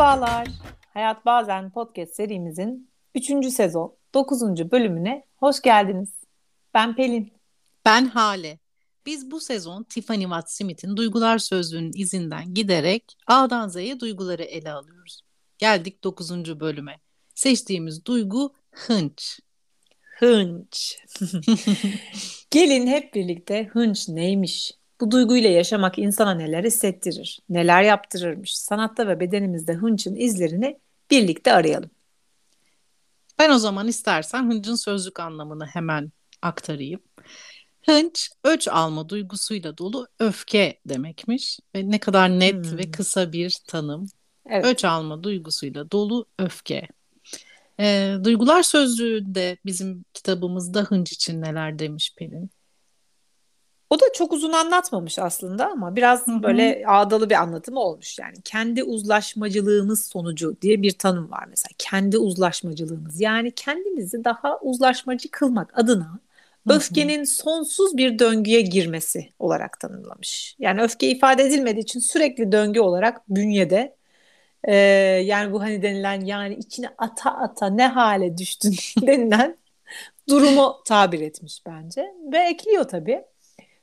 Merhabalar. Hayat Bazen podcast serimizin 3. sezon 9. bölümüne hoş geldiniz. Ben Pelin. Ben Hale. Biz bu sezon Tiffany Watt Smith'in Duygular Sözlüğü'nün izinden giderek A'dan Z'ye duyguları ele alıyoruz. Geldik 9. bölüme. Seçtiğimiz duygu hınç. Hınç. Gelin hep birlikte hınç neymiş? Bu duyguyla yaşamak insana neler hissettirir, neler yaptırırmış? Sanatta ve bedenimizde hınçın izlerini birlikte arayalım. Ben o zaman istersen hıncın sözlük anlamını hemen aktarayım. Hınç, öç alma duygusuyla dolu öfke demekmiş. Ve ne kadar net hmm. ve kısa bir tanım. Evet. Öç alma duygusuyla dolu öfke. E, Duygular Sözlüğü'nde bizim kitabımızda hınç için neler demiş Pelin? O da çok uzun anlatmamış aslında ama biraz Hı-hı. böyle ağdalı bir anlatım olmuş yani. Kendi uzlaşmacılığımız sonucu diye bir tanım var mesela. Kendi uzlaşmacılığımız yani kendimizi daha uzlaşmacı kılmak adına Hı-hı. öfkenin sonsuz bir döngüye girmesi olarak tanımlamış. Yani öfke ifade edilmediği için sürekli döngü olarak bünyede e, yani bu hani denilen yani içine ata ata ne hale düştün denilen durumu tabir etmiş bence ve ekliyor tabii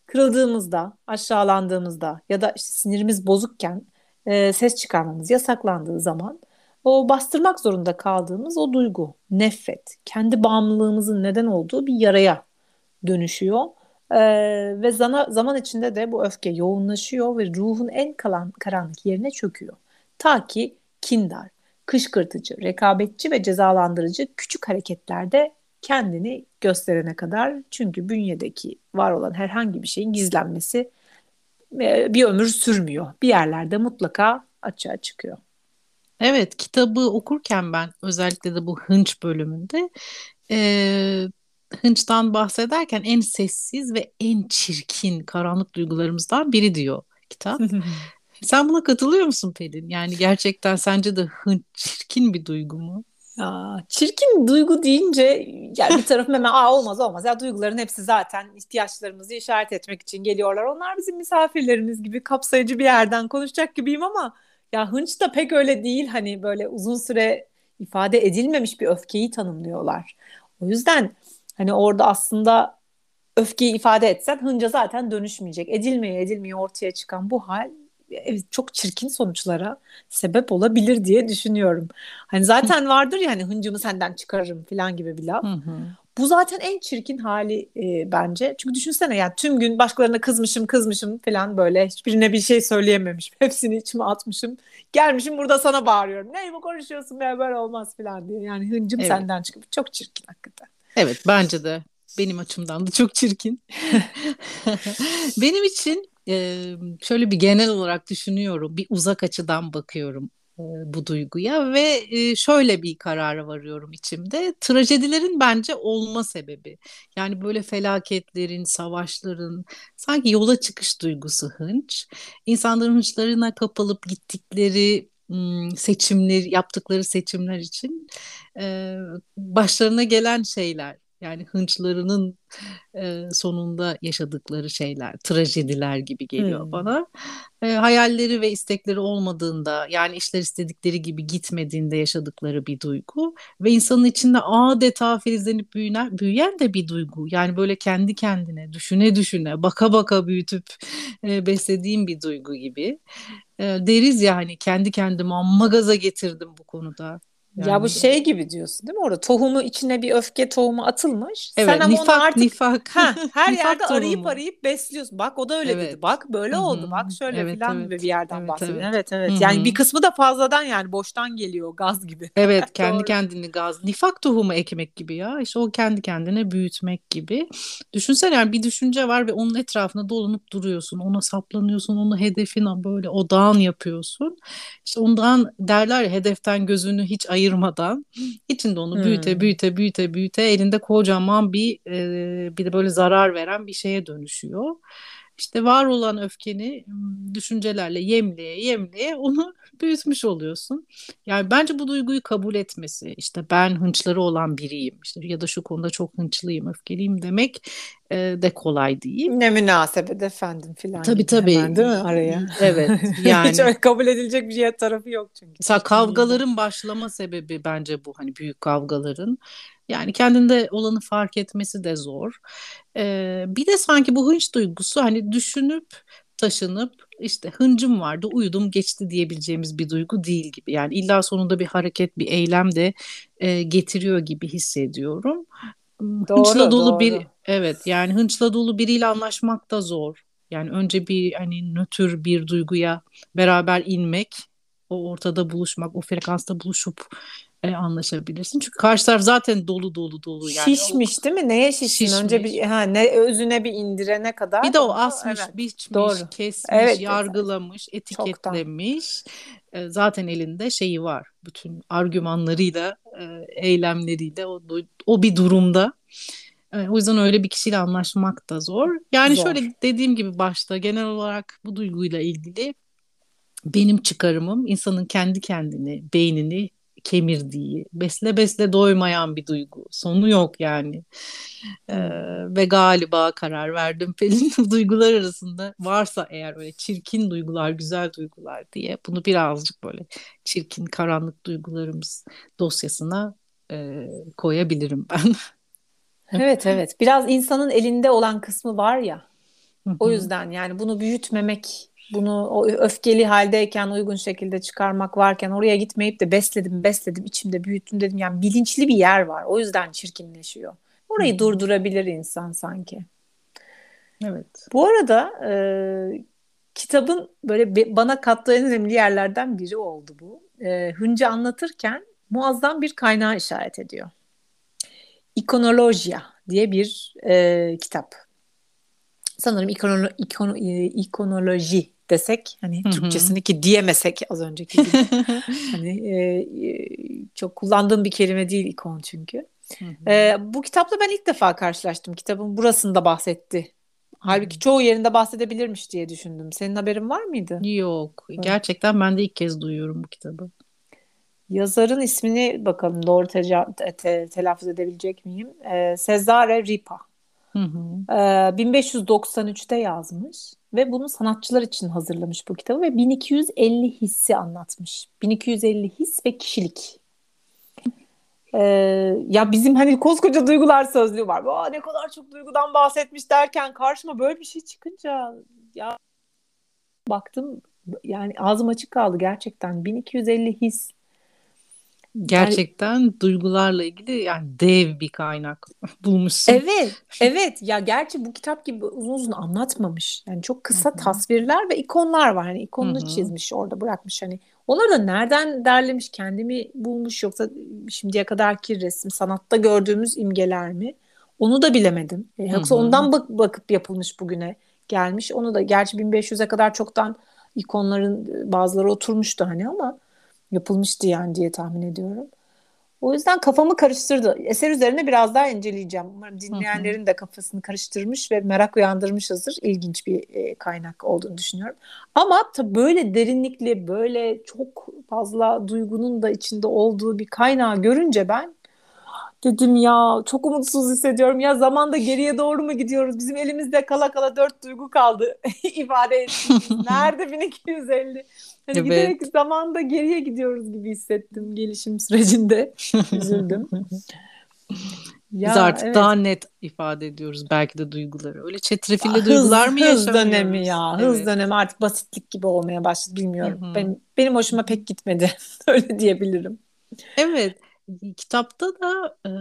kırıldığımızda, aşağılandığımızda ya da işte sinirimiz bozukken e, ses çıkarmamız yasaklandığı zaman o bastırmak zorunda kaldığımız o duygu, nefret, kendi bağımlılığımızın neden olduğu bir yaraya dönüşüyor. Ee, ve zana, zaman içinde de bu öfke yoğunlaşıyor ve ruhun en kalan karanlık yerine çöküyor. Ta ki kindar, kışkırtıcı, rekabetçi ve cezalandırıcı küçük hareketlerde kendini gösterene kadar çünkü bünyedeki var olan herhangi bir şeyin gizlenmesi e, bir ömür sürmüyor. Bir yerlerde mutlaka açığa çıkıyor. Evet kitabı okurken ben özellikle de bu hınç bölümünde e, hınçtan bahsederken en sessiz ve en çirkin karanlık duygularımızdan biri diyor kitap. Sen buna katılıyor musun Pelin? Yani gerçekten sence de hınç çirkin bir duygu mu? Ya, çirkin duygu deyince yani bir tarafım hemen Aa, olmaz olmaz ya duyguların hepsi zaten ihtiyaçlarımızı işaret etmek için geliyorlar. Onlar bizim misafirlerimiz gibi kapsayıcı bir yerden konuşacak gibiyim ama ya hınç da pek öyle değil. Hani böyle uzun süre ifade edilmemiş bir öfkeyi tanımlıyorlar. O yüzden hani orada aslında öfkeyi ifade etsen hınca zaten dönüşmeyecek. Edilmeye edilmeye ortaya çıkan bu hal çok çirkin sonuçlara sebep olabilir diye düşünüyorum. Hani zaten vardır ya hani hıncımı senden çıkarırım falan gibi bir laf. Bu zaten en çirkin hali e, bence. Çünkü düşünsene yani tüm gün başkalarına kızmışım kızmışım falan böyle hiçbirine bir şey söyleyememişim. Hepsini içime atmışım. Gelmişim burada sana bağırıyorum. Ne bu konuşuyorsun be böyle olmaz falan diye. Yani hıncım evet. senden çıkıp çok çirkin hakikaten. Evet bence de benim açımdan da çok çirkin. benim için şöyle bir genel olarak düşünüyorum. Bir uzak açıdan bakıyorum bu duyguya ve şöyle bir karara varıyorum içimde. Trajedilerin bence olma sebebi. Yani böyle felaketlerin, savaşların sanki yola çıkış duygusu hınç. İnsanların hınçlarına kapılıp gittikleri seçimler, yaptıkları seçimler için başlarına gelen şeyler yani hınçlarının e, sonunda yaşadıkları şeyler, trajediler gibi geliyor hmm. bana. E, hayalleri ve istekleri olmadığında, yani işler istedikleri gibi gitmediğinde yaşadıkları bir duygu ve insanın içinde adeta filizlenip büyüyen, büyüyen de bir duygu. Yani böyle kendi kendine, düşüne düşüne, baka baka büyütüp e, beslediğim bir duygu gibi. E, deriz ya hani kendi kendime amma gaza getirdim bu konuda. Yani ya bu şey gibi diyorsun değil mi orada? Tohumu içine bir öfke tohumu atılmış. Evet, Sen ama nifak, onu artık nifak. Ha, her nifak yerde tohumu. arayıp arayıp besliyorsun. Bak o da öyle evet. dedi. Bak böyle Hı-hı. oldu. Bak şöyle evet, falan evet. gibi bir yerden evet, bahsediyor. Evet evet. evet. Yani bir kısmı da fazladan yani boştan geliyor gaz gibi. Evet kendi kendini gaz. Nifak tohumu ekmek gibi ya. İşte o kendi kendine büyütmek gibi. Düşünsene yani bir düşünce var ve onun etrafında dolanıp duruyorsun. Ona saplanıyorsun. Onu hedefin böyle odağın yapıyorsun. İşte ondan derler ya hedeften gözünü hiç ayır ayırmadan içinde onu büyüte hmm. büyüte büyüte büyüte elinde kocaman bir e, bir de böyle zarar veren bir şeye dönüşüyor. İşte var olan öfkeni düşüncelerle yemleye yemleye onu büyütmüş oluyorsun. Yani bence bu duyguyu kabul etmesi işte ben hınçları olan biriyim işte ya da şu konuda çok hınçlıyım öfkeliyim demek e, de kolay değil. Ne münasebet efendim filan. Tabii tabii. Hemen, değil mi araya? Evet yani. Hiç öyle kabul edilecek bir şey tarafı yok çünkü. Mesela kavgaların başlama sebebi bence bu hani büyük kavgaların. Yani kendinde olanı fark etmesi de zor. Ee, bir de sanki bu hınç duygusu hani düşünüp taşınıp işte hıncım vardı uyudum geçti diyebileceğimiz bir duygu değil gibi. Yani illa sonunda bir hareket bir eylem de e, getiriyor gibi hissediyorum. Doğru, hınçla dolu doğru. bir evet yani hınçla dolu biriyle anlaşmak da zor. Yani önce bir hani nötr bir duyguya beraber inmek, o ortada buluşmak, o frekansta buluşup e, anlaşabilirsin. Çünkü karşı taraf zaten dolu dolu dolu. Yani şişmiş o, değil mi? Neye şişsin? Şişmiş. Önce bir ha ne özüne bir indirene kadar. Bir de o asmış, evet. biçmiş, Doğru. kesmiş, evet, yargılamış, etiketlemiş. E, zaten elinde şeyi var. Bütün argümanlarıyla, e, eylemleriyle o, o bir durumda. E, o yüzden öyle bir kişiyle anlaşmak da zor. Yani zor. şöyle dediğim gibi başta genel olarak bu duyguyla ilgili benim çıkarımım insanın kendi kendini, beynini kemirdiği, besle besle doymayan bir duygu. Sonu yok yani. Ee, ve galiba karar verdim Pelin duygular arasında varsa eğer öyle çirkin duygular, güzel duygular diye bunu birazcık böyle çirkin, karanlık duygularımız dosyasına e, koyabilirim ben. evet evet. Biraz insanın elinde olan kısmı var ya. O yüzden yani bunu büyütmemek bunu o öfkeli haldeyken uygun şekilde çıkarmak varken oraya gitmeyip de besledim besledim içimde büyüttüm dedim yani bilinçli bir yer var o yüzden çirkinleşiyor. Orayı hmm. durdurabilir insan sanki. Evet. Bu arada e, kitabın böyle be, bana kattığı en önemli yerlerden biri oldu bu. E, Hınca anlatırken muazzam bir kaynağı işaret ediyor. İkonolojia diye bir e, kitap. Sanırım ikono, ikono, e, ikonoloji desek hani Hı-hı. Türkçesini ki diyemesek az önceki gibi. hani e, e, çok kullandığım bir kelime değil ikon çünkü. E, bu kitapla ben ilk defa karşılaştım. Kitabın burasında bahsetti. Halbuki Hı-hı. çoğu yerinde bahsedebilirmiş diye düşündüm. Senin haberin var mıydı? Yok. Evet. Gerçekten ben de ilk kez duyuyorum bu kitabı. Yazarın ismini bakalım doğru te- te- telaffuz edebilecek miyim? E, Cesare Ripa. Hı hı. E, 1593'te yazmış. Ve bunu sanatçılar için hazırlamış bu kitabı ve 1250 hissi anlatmış. 1250 his ve kişilik. Ee, ya bizim hani koskoca duygular sözlüğü var. Aa, ne kadar çok duygudan bahsetmiş derken karşıma böyle bir şey çıkınca ya baktım yani ağzım açık kaldı gerçekten. 1250 his Gerçekten yani, duygularla ilgili yani dev bir kaynak bulmuşsun. Evet, evet. Ya gerçi bu kitap gibi uzun uzun anlatmamış. Yani çok kısa Hı-hı. tasvirler ve ikonlar var. Hani ikonunu Hı-hı. çizmiş orada bırakmış hani. Onları da nereden derlemiş, kendimi bulmuş yoksa şimdiye kadarki resim sanatta gördüğümüz imgeler mi? Onu da bilemedim. E, yoksa Hı-hı. ondan bak- bakıp yapılmış bugüne gelmiş. Onu da gerçi 1500'e kadar çoktan ikonların bazıları oturmuştu hani ama yapılmıştı yani diye tahmin ediyorum. O yüzden kafamı karıştırdı. Eser üzerine biraz daha inceleyeceğim. Umarım dinleyenlerin de kafasını karıştırmış ve merak uyandırmışızdır. İlginç bir e, kaynak olduğunu düşünüyorum. Ama tabii böyle derinlikli, böyle çok fazla duygunun da içinde olduğu bir kaynağı görünce ben dedim ya çok umutsuz hissediyorum. Ya zamanda geriye doğru mu gidiyoruz? Bizim elimizde kala kala dört duygu kaldı ifade ettiğimiz. Nerede 1250? Hani evet. giderek zamanda geriye gidiyoruz gibi hissettim gelişim sürecinde. Üzüldüm. Ya, Biz artık evet. daha net ifade ediyoruz belki de duyguları. Öyle çetrefilli duygular mı yaşamıyoruz? Hız dönemi ya. Evet. Hız dönemi artık basitlik gibi olmaya başladı bilmiyorum. Hı-hı. Benim, benim hoşuma pek gitmedi. Öyle diyebilirim. Evet. Kitapta da e,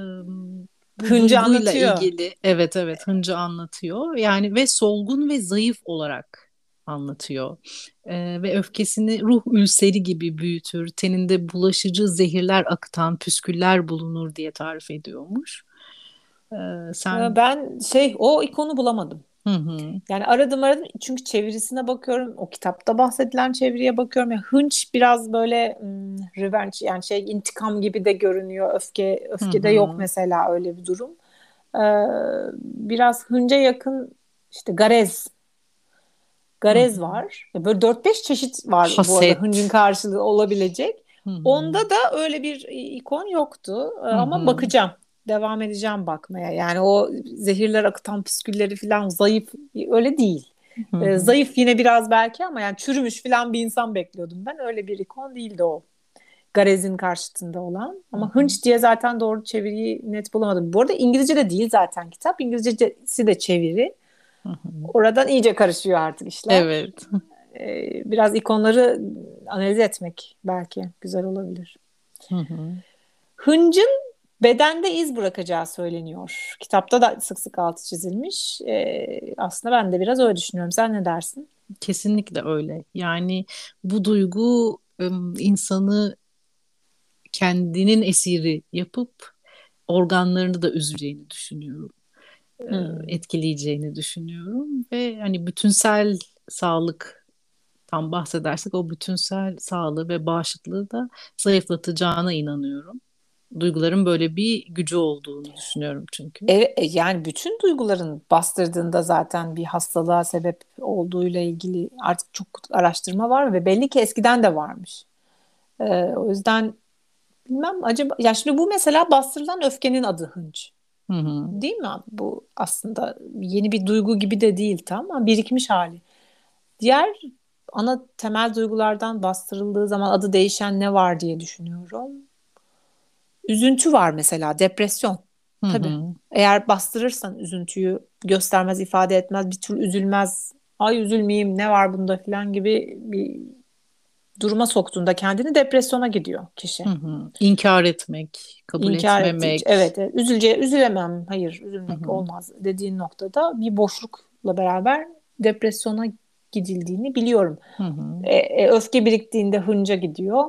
Hıncı anlatıyor. ilgili evet evet Hıncı anlatıyor. Yani ve solgun ve zayıf olarak anlatıyor. Ee, ve öfkesini ruh ülseri gibi büyütür, teninde bulaşıcı zehirler akıtan püsküller bulunur diye tarif ediyormuş. Ee, sen ben şey o ikonu bulamadım. Hı hı. Yani aradım aradım çünkü çevirisine bakıyorum. O kitapta bahsedilen çeviriye bakıyorum. Yani hınç biraz böyle hmm, revenge yani şey intikam gibi de görünüyor. Öfke öfkede hı hı. yok mesela öyle bir durum. Ee, biraz hınca yakın işte garez garez var. Böyle 4-5 çeşit var Haset. bu arada hıncın karşılığı olabilecek. Hı hı. Onda da öyle bir ikon yoktu Ee, ama hı. bakacağım. Devam edeceğim bakmaya. Yani o zehirler akıtan püskülleri falan zayıf öyle değil. Hı Ee, hı. zayıf yine biraz belki ama yani çürümüş falan bir insan bekliyordum ben. Öyle bir ikon değildi o. Garez'in karşıtında olan. Ama Hı hı. hınç diye zaten doğru çeviriyi net bulamadım. Bu arada İngilizce de değil zaten kitap. İngilizcesi de çeviri. Oradan iyice karışıyor artık işler. Evet. Ee, biraz ikonları analiz etmek belki güzel olabilir. Hı hı. Hıncın bedende iz bırakacağı söyleniyor. Kitapta da sık sık altı çizilmiş. Ee, aslında ben de biraz öyle düşünüyorum. Sen ne dersin? Kesinlikle öyle. Yani bu duygu insanı kendinin esiri yapıp organlarını da üzeceğini düşünüyorum. Ee, Hmm. etkileyeceğini düşünüyorum ve hani bütünsel sağlık tam bahsedersek o bütünsel sağlığı ve bağışıklığı da zayıflatacağına inanıyorum. Duyguların böyle bir gücü olduğunu düşünüyorum çünkü. Evet, e, yani bütün duyguların bastırdığında zaten bir hastalığa sebep olduğuyla ilgili artık çok araştırma var ve belli ki eskiden de varmış. Ee, o yüzden bilmem acaba ya şimdi bu mesela bastırılan öfkenin adı hınç. Hı hı. Değil mi? Bu aslında yeni bir duygu gibi de değil tam ama birikmiş hali. Diğer ana temel duygulardan bastırıldığı zaman adı değişen ne var diye düşünüyorum. Üzüntü var mesela, depresyon. Hı Tabii. hı. Eğer bastırırsan üzüntüyü göstermez, ifade etmez, bir tür üzülmez. Ay üzülmeyeyim ne var bunda falan gibi bir duruma soktuğunda kendini depresyona gidiyor kişi. Hı hı. İnkar etmek, kabul İnkar etmemek. ettiği, evet, evet. Üzülce, üzülemem, hayır, üzülmek Hı hı. olmaz dediğin noktada bir boşlukla beraber depresyona gidildiğini biliyorum. Hı hı. E, e, öfke biriktiğinde hınca gidiyor.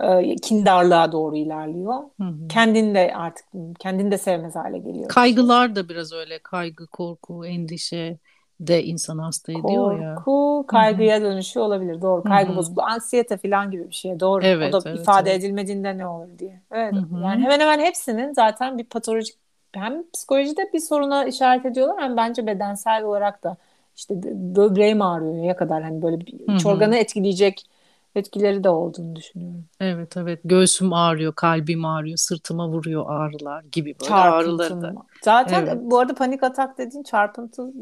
E, kindarlığa doğru ilerliyor. Hı hı. Kendini de artık kendini de sevmez hale geliyor. Kaygılar da biraz öyle kaygı, korku, endişe de insanı hasta ediyor ya. Korku kaygıya dönüşüyor olabilir. Doğru. Kaygı hı. bozukluğu, anksiyete falan gibi bir şey. Doğru. Evet, o da evet, ifade evet. edilmediğinde ne olur diye. Evet. Hı hı. Yani hemen hemen hepsinin zaten bir patolojik hem psikolojide bir soruna işaret ediyorlar hem bence bedensel olarak da işte bö- böbreğim ağrıyor ya kadar hani böyle bir Hı iç hı. organı etkileyecek etkileri de olduğunu düşünüyorum. Evet evet göğsüm ağrıyor, kalbim ağrıyor, sırtıma vuruyor ağrılar gibi böyle ağrıları da. Zaten Evet. bu arada panik atak dediğin çarpıntı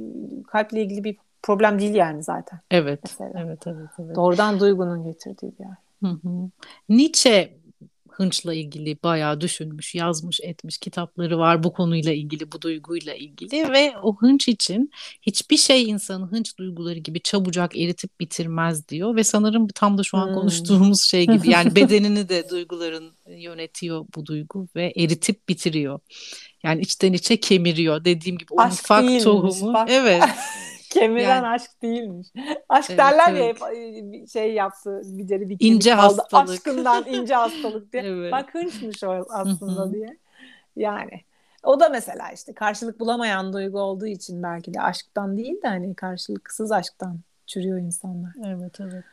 kalple ilgili bir problem değil yani zaten. Evet, Mesela. evet, evet, evet. Doğrudan duygunun getirdiği bir yer. Hı hı. Nietzsche hınçla ilgili bayağı düşünmüş, yazmış, etmiş kitapları var bu konuyla ilgili, bu duyguyla ilgili ve o hınç için hiçbir şey insanı hınç duyguları gibi çabucak eritip bitirmez diyor ve sanırım tam da şu an Hmm. konuştuğumuz şey gibi yani bedenini de duyguların yönetiyor bu duygu ve eritip bitiriyor. Yani içten içe kemiriyor dediğim gibi o değilmiş, tohumu. bak. Evet. Kemiren Yani- aşk değilmiş. Aşk Evet, derler evet. ya hep şey yaptı bir deri bir İnce kaldı. hastalık. Aşkından ince hastalık diye. Evet. Bak hınçmış o aslında diye. Yani o da mesela işte karşılık bulamayan duygu olduğu için belki de aşktan değil de hani karşılıksız aşktan çürüyor insanlar. Evet, evet.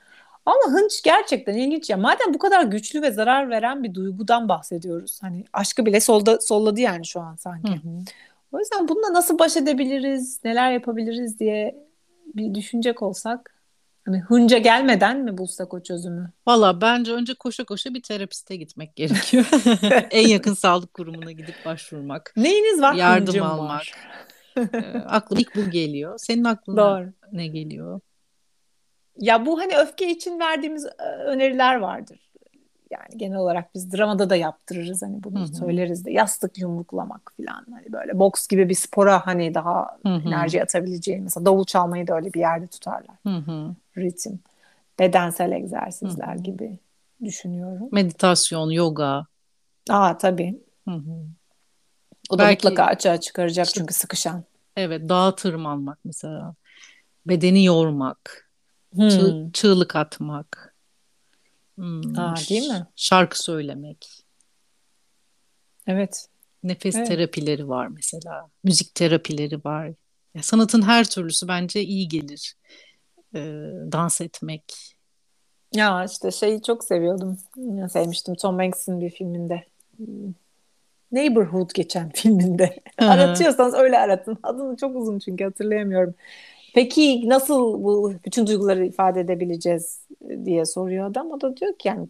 Ama hınç gerçekten ilginç ya. Madem bu kadar güçlü ve zarar veren bir duygudan bahsediyoruz. Hani aşkı bile solda solladı yani şu an sanki. Hı hı. O yüzden bununla nasıl baş edebiliriz, neler yapabiliriz diye bir düşünecek olsak, hani hınca gelmeden mi bulsak o çözümü? Valla bence önce koşa koşa bir terapiste gitmek gerekiyor. en yakın sağlık kurumuna gidip başvurmak. Neyiniz var? Yardım Hıncım almak. var. Ee, aklıma ilk bu geliyor. Senin aklına Doğru. ne geliyor? Ya bu hani öfke için verdiğimiz e, öneriler vardır. Yani genel olarak biz dramada da yaptırırız hani bunu Hı hı. söyleriz de yastık yumruklamak falan hani böyle boks gibi bir spora hani daha Hı hı. enerji atabileceğin mesela davul çalmayı da öyle bir yerde tutarlar. Hı hı. Ritim, bedensel egzersizler Hı hı. gibi düşünüyorum. Meditasyon, yoga. Aa tabii. Hı hı. O da Belki- mutlaka açığa çıkaracak İşte- çünkü sıkışan. Evet, dağa tırmanmak mesela. Bedeni yormak. Hmm. çığ- çığlık atmak. Hmm, Aa, değil mi? Şarkı söylemek. Evet. Nefes Evet. terapileri var mesela. Müzik terapileri var. Ya sanatın her türlüsü bence iyi gelir. Ee, dans etmek. Ya işte şeyi çok seviyordum. Ya sevmiştim Tom Hanks'in bir filminde. Neighborhood geçen filminde. Aratıyorsanız öyle aratın. Adını çok uzun çünkü hatırlayamıyorum. Peki nasıl bu bütün duyguları ifade edebileceğiz diye soruyor adam. O da diyor ki yani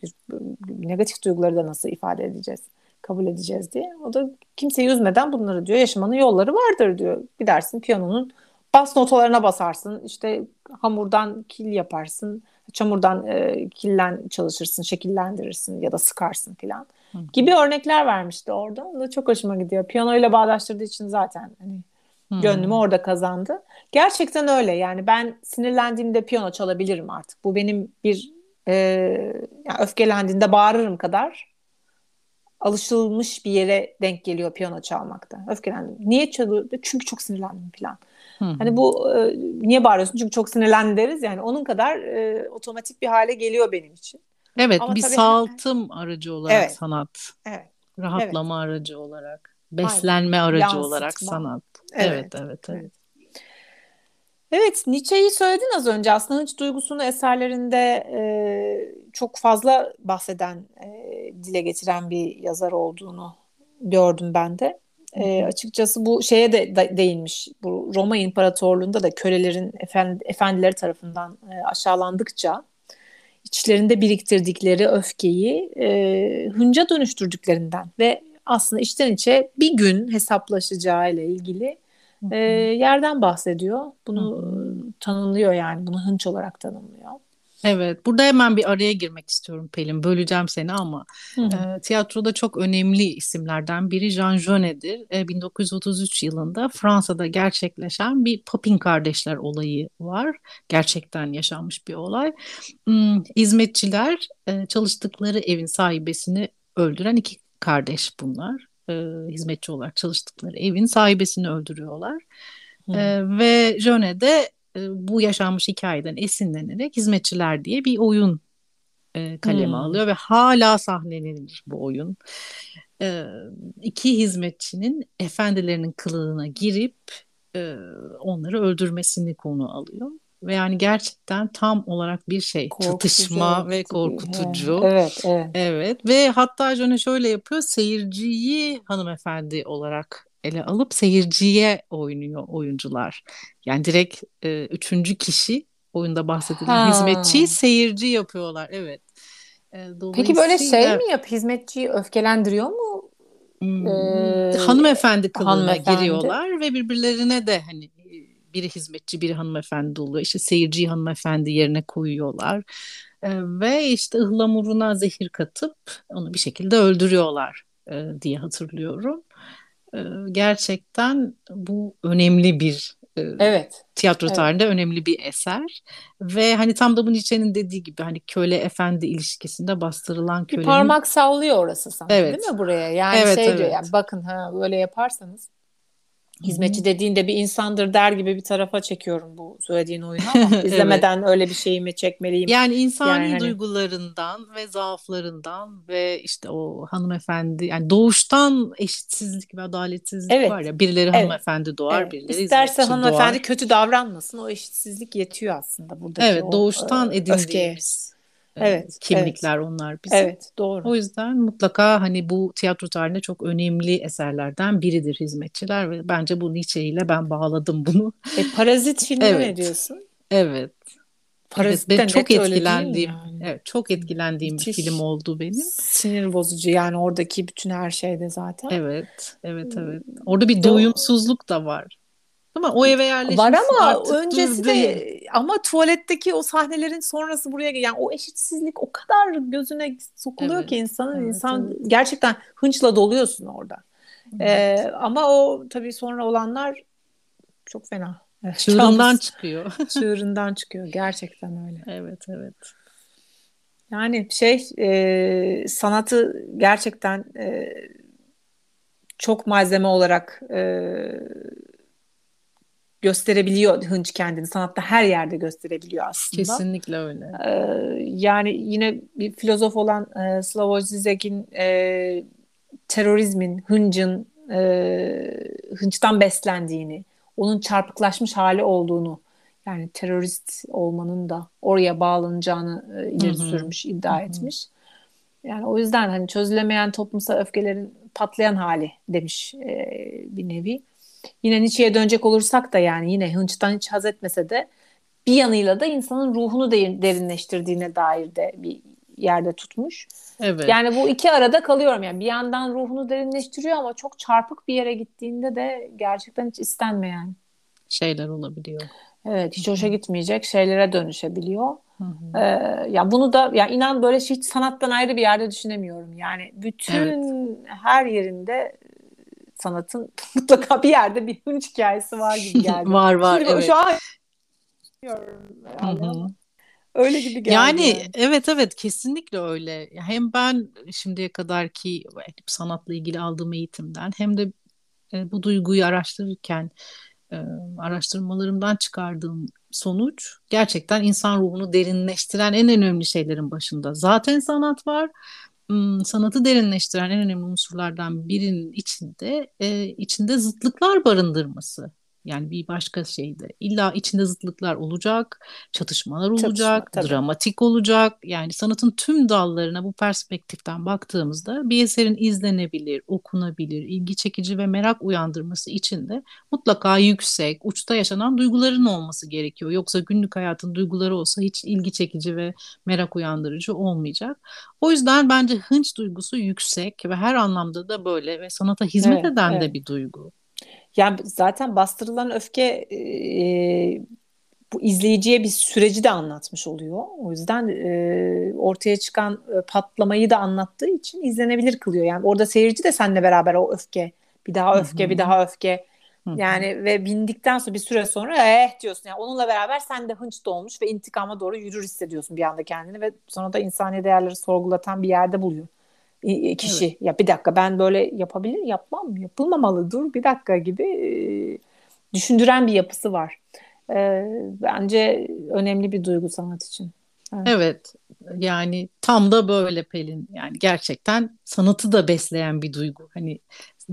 negatif duyguları da nasıl ifade edeceğiz, kabul edeceğiz diye. O da kimseyi üzmeden bunları diyor yaşamanın yolları vardır diyor. Gidersin piyanonun bas notalarına basarsın. işte hamurdan kil yaparsın. Çamurdan e, killen çalışırsın, şekillendirirsin ya da sıkarsın filan. Gibi örnekler vermişti orada. O da çok hoşuma gidiyor. Piyano ile bağdaştırdığı için zaten hani Hmm. Gönlümü orada kazandı. Gerçekten öyle yani ben sinirlendiğimde piyano çalabilirim artık. Bu benim bir e, yani öfkelendiğinde bağırırım kadar alışılmış bir yere denk geliyor piyano çalmakta. Öfkelendim. Niye çalıyor? Çünkü çok sinirlendim falan. Hı Hani bu e, niye bağırıyorsun? Çünkü çok sinirlendim deriz yani onun kadar e, otomatik bir hale geliyor benim için. Evet, Ama bir tabii, saltım aracı olarak evet, sanat. Evet. Rahatlama evet. aracı olarak, beslenme Aynen. aracı Yansıtma. olarak sanat. Evet, evet, evet. evet. Evet, Nietzsche'yi söyledin az önce. Aslında hınç duygusunu eserlerinde e, çok fazla bahseden, e, dile getiren bir yazar olduğunu gördüm ben de. E, açıkçası bu şeye de değinmiş. Bu Roma İmparatorluğu'nda da kölelerin efendi, efendileri tarafından e, aşağılandıkça içlerinde biriktirdikleri öfkeyi e, hınca dönüştürdüklerinden ve aslında içten içe bir gün hesaplaşacağı ile ilgili e, yerden bahsediyor. Bunu Hı-hı. tanımlıyor yani. Bunu hınç olarak tanımlıyor. Evet, burada hemen bir araya girmek istiyorum Pelin. Böleceğim seni ama e, tiyatroda çok önemli isimlerden biri Jean Genet'dir. E, 1933 yılında Fransa'da gerçekleşen bir Papin kardeşler olayı var. Gerçekten yaşanmış bir olay. Hmm, hizmetçiler e, çalıştıkları evin sahibesini öldüren iki kardeş bunlar. E, hizmetçi olarak çalıştıkları evin sahibesini öldürüyorlar. E, ve Jöne de e, bu yaşanmış hikayeden esinlenerek Hizmetçiler diye bir oyun e, kaleme hmm. alıyor ve hala sahnelenir bu oyun. E, iki hizmetçinin efendilerinin kılığına girip e, onları öldürmesini konu alıyor. Ve yani gerçekten tam olarak bir şey korkutucu, çatışma ve korkutucu. Evet, evet. Evet ve hatta Jone şöyle yapıyor seyirciyi hanımefendi olarak ele alıp seyirciye oynuyor oyuncular. Yani direkt e, üçüncü kişi oyunda bahsedilen ha. hizmetçiyi seyirci yapıyorlar. Evet. E, Peki böyle şey mi yap? Hizmetçiyi öfkelendiriyor mu? Hmm, ee, hanımefendi kılığına hanımefendi. giriyorlar ve birbirlerine de hani biri hizmetçi biri hanımefendi oluyor. İşte seyirciyi hanımefendi yerine koyuyorlar. E, ve işte ıhlamuruna zehir katıp onu bir şekilde öldürüyorlar e, diye hatırlıyorum. E, gerçekten bu önemli bir e, evet. tiyatro tarihinde evet. önemli bir eser ve hani tam da bu Nietzsche'nin dediği gibi hani köle efendi ilişkisinde bastırılan. Bir parmak sallıyor orası sanki evet. değil mi buraya? Yani evet, şey evet. diyor yani bakın ha böyle yaparsanız Hizmetçi dediğinde bir insandır der gibi bir tarafa çekiyorum bu söylediğin oyunu ama izlemeden evet. öyle bir şeyimi çekmeliyim. Yani insani yani hani... duygularından ve zaaflarından ve işte o hanımefendi yani doğuştan eşitsizlik ve adaletsizlik evet. var ya birileri evet. hanımefendi doğar evet. birileri İsterse hanımefendi doğar. kötü davranmasın o eşitsizlik yetiyor aslında buradaki Evet doğuştan o, e, edindiğimiz evet, kimlikler evet. onlar bizim. Evet, doğru. O yüzden mutlaka hani bu tiyatro tarihinde çok önemli eserlerden biridir hizmetçiler ve bence bu Nietzsche ile ben bağladım bunu. E, Parazit filmi evet. ne diyorsun? Evet. Parazit evet, ben çok etkilendiğim, yani? evet, çok etkilendiğim Müthiş. bir film oldu benim. Sinir bozucu yani oradaki bütün her şeyde zaten. Evet, evet, evet. Orada bir doyumsuzluk da var. Ama o eve yerleşmesi Var ama öncesi de ama tuvaletteki o sahnelerin sonrası buraya yani o eşitsizlik o kadar gözüne sokuluyor evet, ki insanın evet, insan evet. gerçekten hınçla doluyorsun orada. Evet. Ee, ama o tabii sonra olanlar çok fena. Çığırından çıkıyor. Çığırından çıkıyor gerçekten öyle. Evet evet. Yani şey e, sanatı gerçekten e, çok malzeme olarak e, gösterebiliyor hınç kendini. Sanatta her yerde gösterebiliyor aslında. Kesinlikle öyle. Ee, yani yine bir filozof olan e, Slavoj Zizek'in e, terörizmin, hıncın e, hınçtan beslendiğini, onun çarpıklaşmış hali olduğunu yani terörist olmanın da oraya bağlanacağını e, ileri Hı-hı. sürmüş, iddia Hı-hı. etmiş. Yani o yüzden hani çözülemeyen toplumsal öfkelerin patlayan hali demiş e, bir nevi. Yine Nietzsche'ye dönecek olursak da yani yine hınçtan hiç haz etmese de bir yanıyla da insanın ruhunu derinleştirdiğine dair de bir yerde tutmuş. Evet. Yani bu iki arada kalıyorum yani bir yandan ruhunu derinleştiriyor ama çok çarpık bir yere gittiğinde de gerçekten hiç istenmeyen şeyler olabiliyor. Evet hiç hoşa gitmeyecek şeylere dönüşebiliyor. Ee, ya bunu da ya inan böyle hiç sanattan ayrı bir yerde düşünemiyorum. Yani bütün evet. her yerinde sanatın mutlaka bir yerde bir hınç hikayesi var gibi geldi. var var Şimdi evet. Şu an yani öyle gibi geldi. Yani, yani evet evet kesinlikle öyle. Hem ben şimdiye kadar ki sanatla ilgili aldığım eğitimden hem de e, bu duyguyu araştırırken e, araştırmalarımdan çıkardığım sonuç gerçekten insan ruhunu derinleştiren en önemli şeylerin başında. Zaten sanat var. Sanatı derinleştiren en önemli unsurlardan birinin içinde e, içinde zıtlıklar barındırması. Yani bir başka şeyde. İlla içinde zıtlıklar olacak, çatışmalar olacak, Çatışma, dramatik olacak. Yani sanatın tüm dallarına bu perspektiften baktığımızda bir eserin izlenebilir, okunabilir, ilgi çekici ve merak uyandırması için de mutlaka yüksek, uçta yaşanan duyguların olması gerekiyor. Yoksa günlük hayatın duyguları olsa hiç ilgi çekici ve merak uyandırıcı olmayacak. O yüzden bence hınç duygusu yüksek ve her anlamda da böyle ve sanata hizmet evet, eden evet. de bir duygu. Yani zaten bastırılan öfke e, bu izleyiciye bir süreci de anlatmış oluyor. O yüzden e, ortaya çıkan e, patlamayı da anlattığı için izlenebilir kılıyor. Yani orada seyirci de seninle beraber o öfke, bir daha öfke, Hı-hı. bir daha öfke. Hı-hı. Yani ve bindikten sonra bir süre sonra eh diyorsun. Yani onunla beraber sen de hınç dolmuş ve intikama doğru yürür hissediyorsun bir anda kendini ve sonra da insani değerleri sorgulatan bir yerde buluyor kişi evet. ya bir dakika ben böyle yapabilir yapmam yapılmamalı dur bir dakika gibi e, düşündüren bir yapısı var. E, bence önemli bir duygu sanat için. Evet. evet yani tam da böyle Pelin yani gerçekten sanatı da besleyen bir duygu. Hani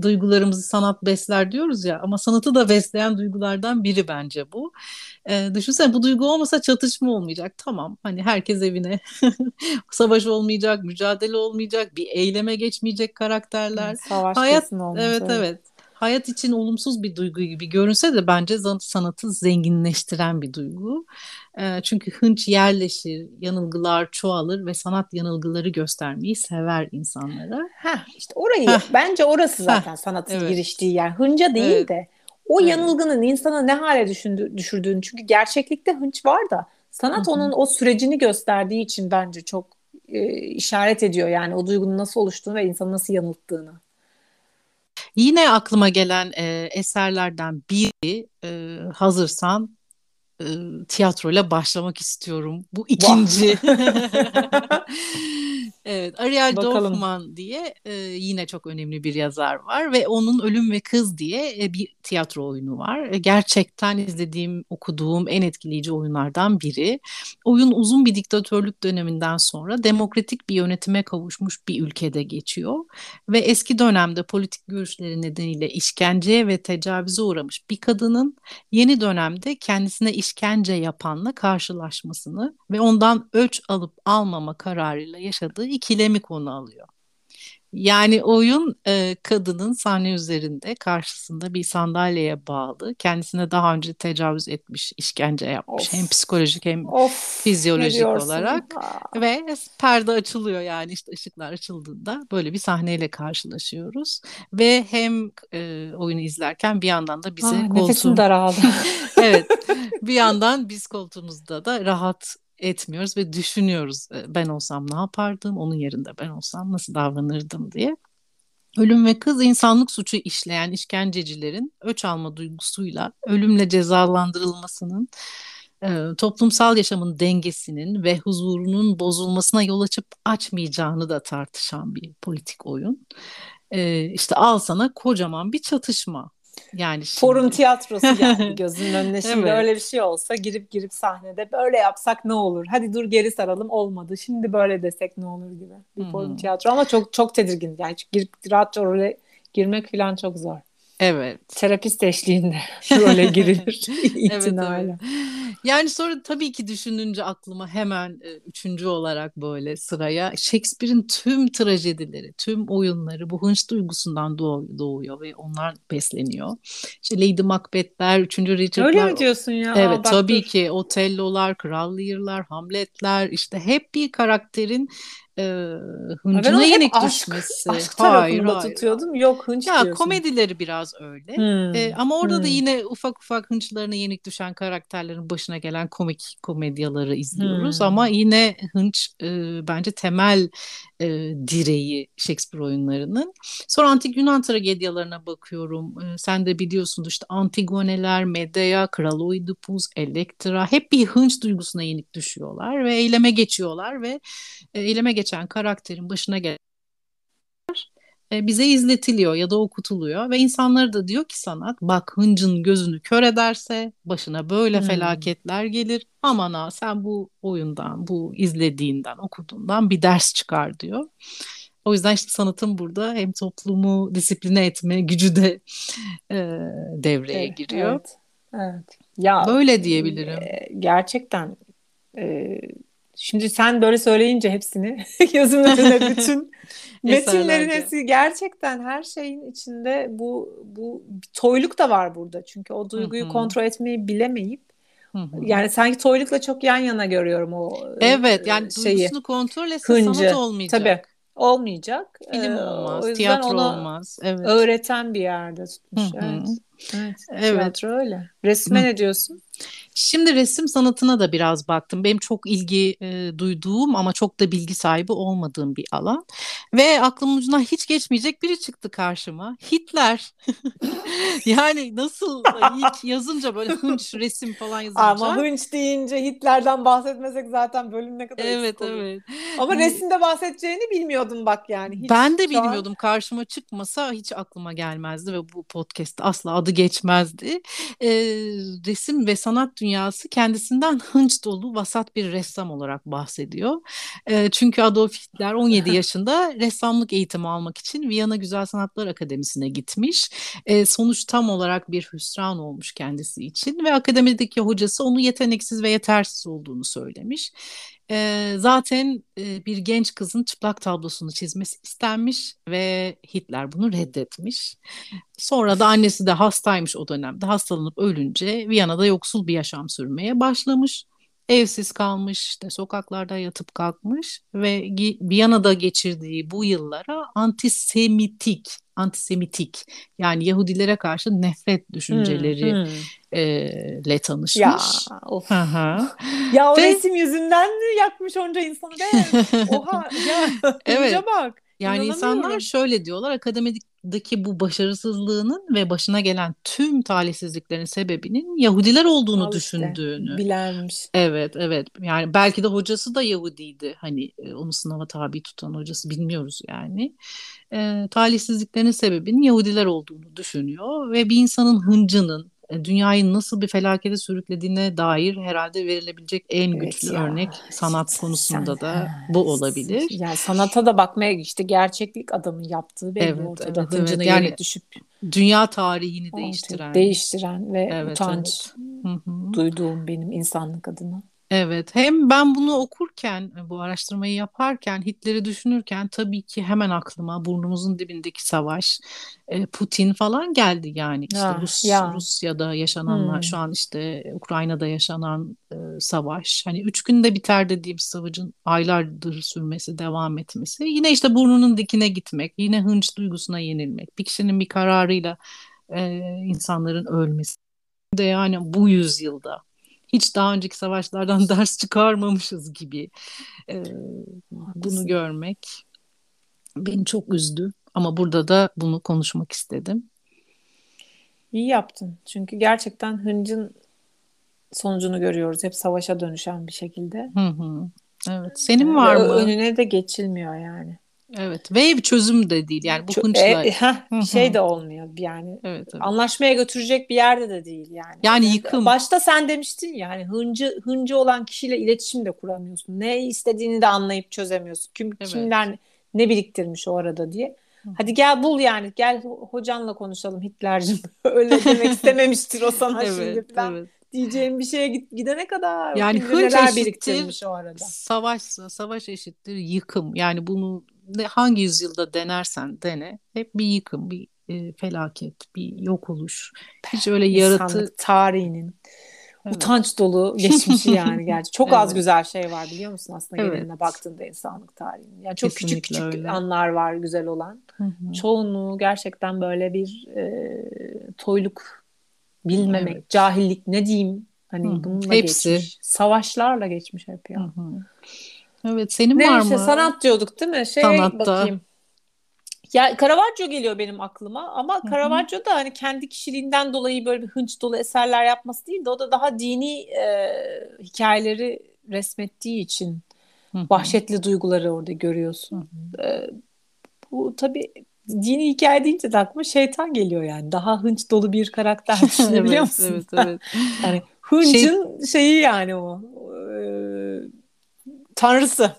duygularımızı sanat besler diyoruz ya ama sanatı da besleyen duygulardan biri bence bu. E, düşünsene bu duygu olmasa çatışma olmayacak. Tamam hani herkes evine savaş olmayacak, mücadele olmayacak, bir eyleme geçmeyecek karakterler. Savaş Hayat, olmaz. Evet evet. evet hayat için olumsuz bir duygu gibi görünse de bence sanatı zenginleştiren bir duygu. E, çünkü hınç yerleşir, yanılgılar çoğalır ve sanat yanılgıları göstermeyi sever insanlara. Ha işte orayı Heh. bence orası zaten Heh. sanatın evet. giriştiği yer. Hınca değil evet. de o evet. yanılgının insana ne hale düşündü, düşürdüğünü çünkü gerçeklikte hınç var da sanat Hı-hı. onun o sürecini gösterdiği için bence çok e, işaret ediyor yani o duygunun nasıl oluştuğunu ve insanı nasıl yanılttığını. Yine aklıma gelen e, eserlerden biri e, hazırsan e, tiyatroyla başlamak istiyorum. Bu ikinci. Evet, Ariel Bakalım. Dorfman diye e, yine çok önemli bir yazar var ve onun Ölüm ve Kız diye e, bir tiyatro oyunu var. E, gerçekten izlediğim, okuduğum en etkileyici oyunlardan biri. Oyun uzun bir diktatörlük döneminden sonra demokratik bir yönetime kavuşmuş bir ülkede geçiyor ve eski dönemde politik görüşleri nedeniyle işkenceye ve tecavüze uğramış bir kadının yeni dönemde kendisine işkence yapanla karşılaşmasını ve ondan ölç alıp almama kararıyla yaşadığı ikilemi konu alıyor. Yani oyun e, kadının sahne üzerinde karşısında bir sandalyeye bağlı. Kendisine daha önce tecavüz etmiş, işkence yapmış. Of. Hem psikolojik hem of, fizyolojik olarak. Aa. Ve perde açılıyor yani işte ışıklar açıldığında böyle bir sahneyle karşılaşıyoruz. Ve hem e, oyunu izlerken bir yandan da bize Aa, koltuğum... Nefesim daraldı. evet bir yandan biz koltuğumuzda da rahat etmiyoruz ve düşünüyoruz ben olsam ne yapardım, onun yerinde ben olsam nasıl davranırdım diye. Ölüm ve kız insanlık suçu işleyen işkencecilerin öç alma duygusuyla ölümle cezalandırılmasının toplumsal yaşamın dengesinin ve huzurunun bozulmasına yol açıp açmayacağını da tartışan bir politik oyun. İşte al sana kocaman bir çatışma yani şimdi. Forum tiyatrosu geldi gözünün önüne. Şimdi evet. öyle bir şey olsa girip girip sahnede böyle yapsak ne olur? Hadi dur geri saralım olmadı. Şimdi böyle desek ne olur gibi. Bir Hı-hı. forum tiyatro ama çok çok tedirgin. Yani girip rahatça role girmek falan çok zor. Evet. Terapist eşliğinde role girilir. evet, evet. Yani sonra tabii ki düşününce aklıma hemen e, üçüncü olarak böyle sıraya Shakespeare'in tüm trajedileri, tüm oyunları bu hınç duygusundan doğ- doğuyor ve onlar besleniyor. İşte Lady Macbeth'ler, üçüncü Richard'lar. Öyle mi diyorsun ya? Evet Aa, tabii dur. ki Othello'lar, Kral Lear'lar, Hamlet'ler işte hep bir karakterin e, hıncına yenik aşk, düşmesi. aşk Hayır, hayır. tutuyordum. Yok hınç Ya diyorsun. komedileri biraz öyle. Hmm, E, ama orada da hmm, yine ufak ufak hınçlarına yenik düşen karakterlerin başına gelen komik komedyaları izliyoruz. hmm. Ama yine hınç e, bence temel e, direği Shakespeare oyunlarının. Sonra antik Yunan tragedyalarına bakıyorum. E, sen de biliyorsundur işte Antigoneler, Medea, Kral Oidipus, Elektra hep bir hınç duygusuna yenik düşüyorlar ve eyleme geçiyorlar ve e, eyleme geçen karakterin başına gelen e, bize izletiliyor ya da okutuluyor ve insanlara da diyor ki sanat bak hıncın gözünü kör ederse başına böyle Hmm. felaketler gelir aman ha sen bu oyundan bu izlediğinden okuduğundan bir ders çıkar diyor. O yüzden işte sanatın burada hem toplumu disipline etme gücü de e, devreye Evet, giriyor. evet, evet. Ya Böyle diyebilirim. e, gerçekten e, şimdi sen böyle söyleyince hepsini önüne bütün metinlerin hepsi gerçekten her şeyin içinde bu bu bir toyluk da var burada. Çünkü o duyguyu hı, kontrol etmeyi bilemeyip hı hı. yani sanki toylukla çok yan yana görüyorum o Evet e, yani şeyi. duygusunu kontrol etse sanat Hıncı. Tabii. olmayacak. Olmayacak. Film Ee, olmaz, o yüzden tiyatro olmaz. Evet. öğreten bir yerde tutmuş. hı. Evet. Evet. Evet. Tiyatro öyle. Resme Hı. ne diyorsun? Şimdi resim sanatına da biraz baktım. Benim çok ilgi e, duyduğum ama çok da bilgi sahibi olmadığım bir alan. Ve aklımın ucundan hiç geçmeyecek biri çıktı karşıma. Hitler. Yani nasıl ilk yazınca böyle hınç resim falan Ama yazınca. hınç deyince Hitler'den bahsetmesek zaten bölüm ne kadar Evet evet. Ama Hani resimde bahsedeceğini bilmiyordum bak yani hiç. Ben de Şu an bilmiyordum. Karşıma çıkmasa hiç aklıma gelmezdi ve bu podcast'te asla adı geçmezdi. Ee, resim ve sanat dünyası kendisinden hınç dolu vasat bir ressam olarak bahsediyor. Ee, çünkü Adolf Hitler 17 yaşında ressamlık eğitimi almak için Viyana Güzel Sanatlar Akademisi'ne gitmiş. Ee, sonuç tam olarak bir hüsran olmuş kendisi için ve akademideki hocası onu yeteneksiz ve yetersiz olduğunu söylemiş. Ee, zaten e, bir genç kızın çıplak tablosunu çizmesi istenmiş ve Hitler bunu reddetmiş. Sonra da annesi de hastaymış o dönemde. Hastalanıp ölünce Viyana'da yoksul bir yaşam sürmeye başlamış. Evsiz kalmış, işte sokaklarda yatıp kalkmış ve Viyana'da geçirdiği bu yıllara antisemitik, antisemitik yani Yahudilere karşı nefret Hmm, düşünceleri hmm. e, le Ya tanışmış. of. Ya o Ve resim yüzünden mi yakmış onca insanı be? Oha ya Evet. bak. Yani insanlar şöyle diyorlar akademideki bu başarısızlığının ve başına gelen tüm talihsizliklerin sebebinin Yahudiler olduğunu Al işte düşündüğünü. bilenmiş. Evet evet yani belki de hocası da Yahudiydi hani e, onu sınava tabi tutan hocası bilmiyoruz yani. E, talihsizliklerin sebebinin Yahudiler olduğunu düşünüyor ve bir insanın hıncının dünyayı nasıl bir felakete sürüklediğine dair herhalde verilebilecek en Evet güçlü ya örnek sanat sen konusunda da ha, bu olabilir. yani sanata da bakmaya işte gerçeklik adamın yaptığı belli Evet ortada evet hıncına evet yani düşüp dünya tarihini değiştiren. değiştiren ve Evet utanç evet. Duyduğum benim insanlık adına. Evet, hem ben bunu okurken, bu araştırmayı yaparken, Hitler'i düşünürken tabii ki hemen aklıma burnumuzun dibindeki savaş, e, Putin falan geldi yani. İşte Ya Rus ya. Rusya'da yaşananlar, hmm. şu an işte Ukrayna'da yaşanan e, savaş, hani üç günde biter dediğim savaşın aylardır sürmesi, devam etmesi, yine işte burnunun dikine gitmek, yine hınç duygusuna yenilmek, bir kişinin bir kararıyla e, insanların ölmesi. De yani bu yüzyılda hiç daha önceki savaşlardan ders çıkarmamışız gibi e, bunu görmek beni çok üzdü. Ama burada da bunu konuşmak istedim. İyi yaptın. Çünkü gerçekten hıncın sonucunu görüyoruz. Hep savaşa dönüşen bir şekilde. Hı hı. Evet. Senin Ve var mı? önüne de geçilmiyor yani. Evet. Ve bir çözüm de değil. Yani bu Çö- e, heh, bir şey de olmuyor yani. Evet, evet. Anlaşmaya götürecek bir yerde de değil yani. Yani Yani yıkım. başta sen demiştin ya hani hıncı hıncı olan kişiyle iletişim de kuramıyorsun. Ne istediğini de anlayıp çözemiyorsun. Kim Evet. kimler ne biriktirmiş o arada diye. Hadi gel bul yani. Gel ho- hocanla konuşalım Hitler'cim. Öyle demek istememiştir o sana Evet, şimdi falan evet. diyeceğim bir şeye gidene kadar yani hınç biriktirmiş o arada. Savaş, savaş eşittir yıkım. Yani bunu hangi yüzyılda denersen dene hep bir yıkım, bir e, felaket, bir yok oluş. Hiç öyle yaratı tarihinin evet. utanç dolu geçmişi yani gerçi. Çok evet. az güzel şey var biliyor musun aslında evet. geneline baktığında insanlık tarihinin. Yani çok Kesinlikle küçük küçük öyle. anlar var güzel olan. Hı-hı. Çoğunluğu gerçekten böyle bir e, toyluk bilmemek, evet. cahillik ne diyeyim hani Hı-hı. bununla Hepsi. geçmiş. Savaşlarla geçmiş hep ya. Hı-hı. Evet senin ne var işte, mı? Sanat diyorduk değil mi? Şey Sanatta. bakayım. Ya Caravaggio geliyor benim aklıma ama. Caravaggio da hani kendi kişiliğinden dolayı böyle bir hınç dolu eserler yapması değil de o da daha dini e, hikayeleri resmettiği için Hı-hı. vahşetli duyguları orada görüyorsun. E, bu tabii dini hikaye deyince de aklıma şeytan geliyor yani. Daha hınç dolu bir karakter düşünebiliyor evet, musun? Evet, evet. yani hıncın şey... şeyi yani o. E, tanrısı.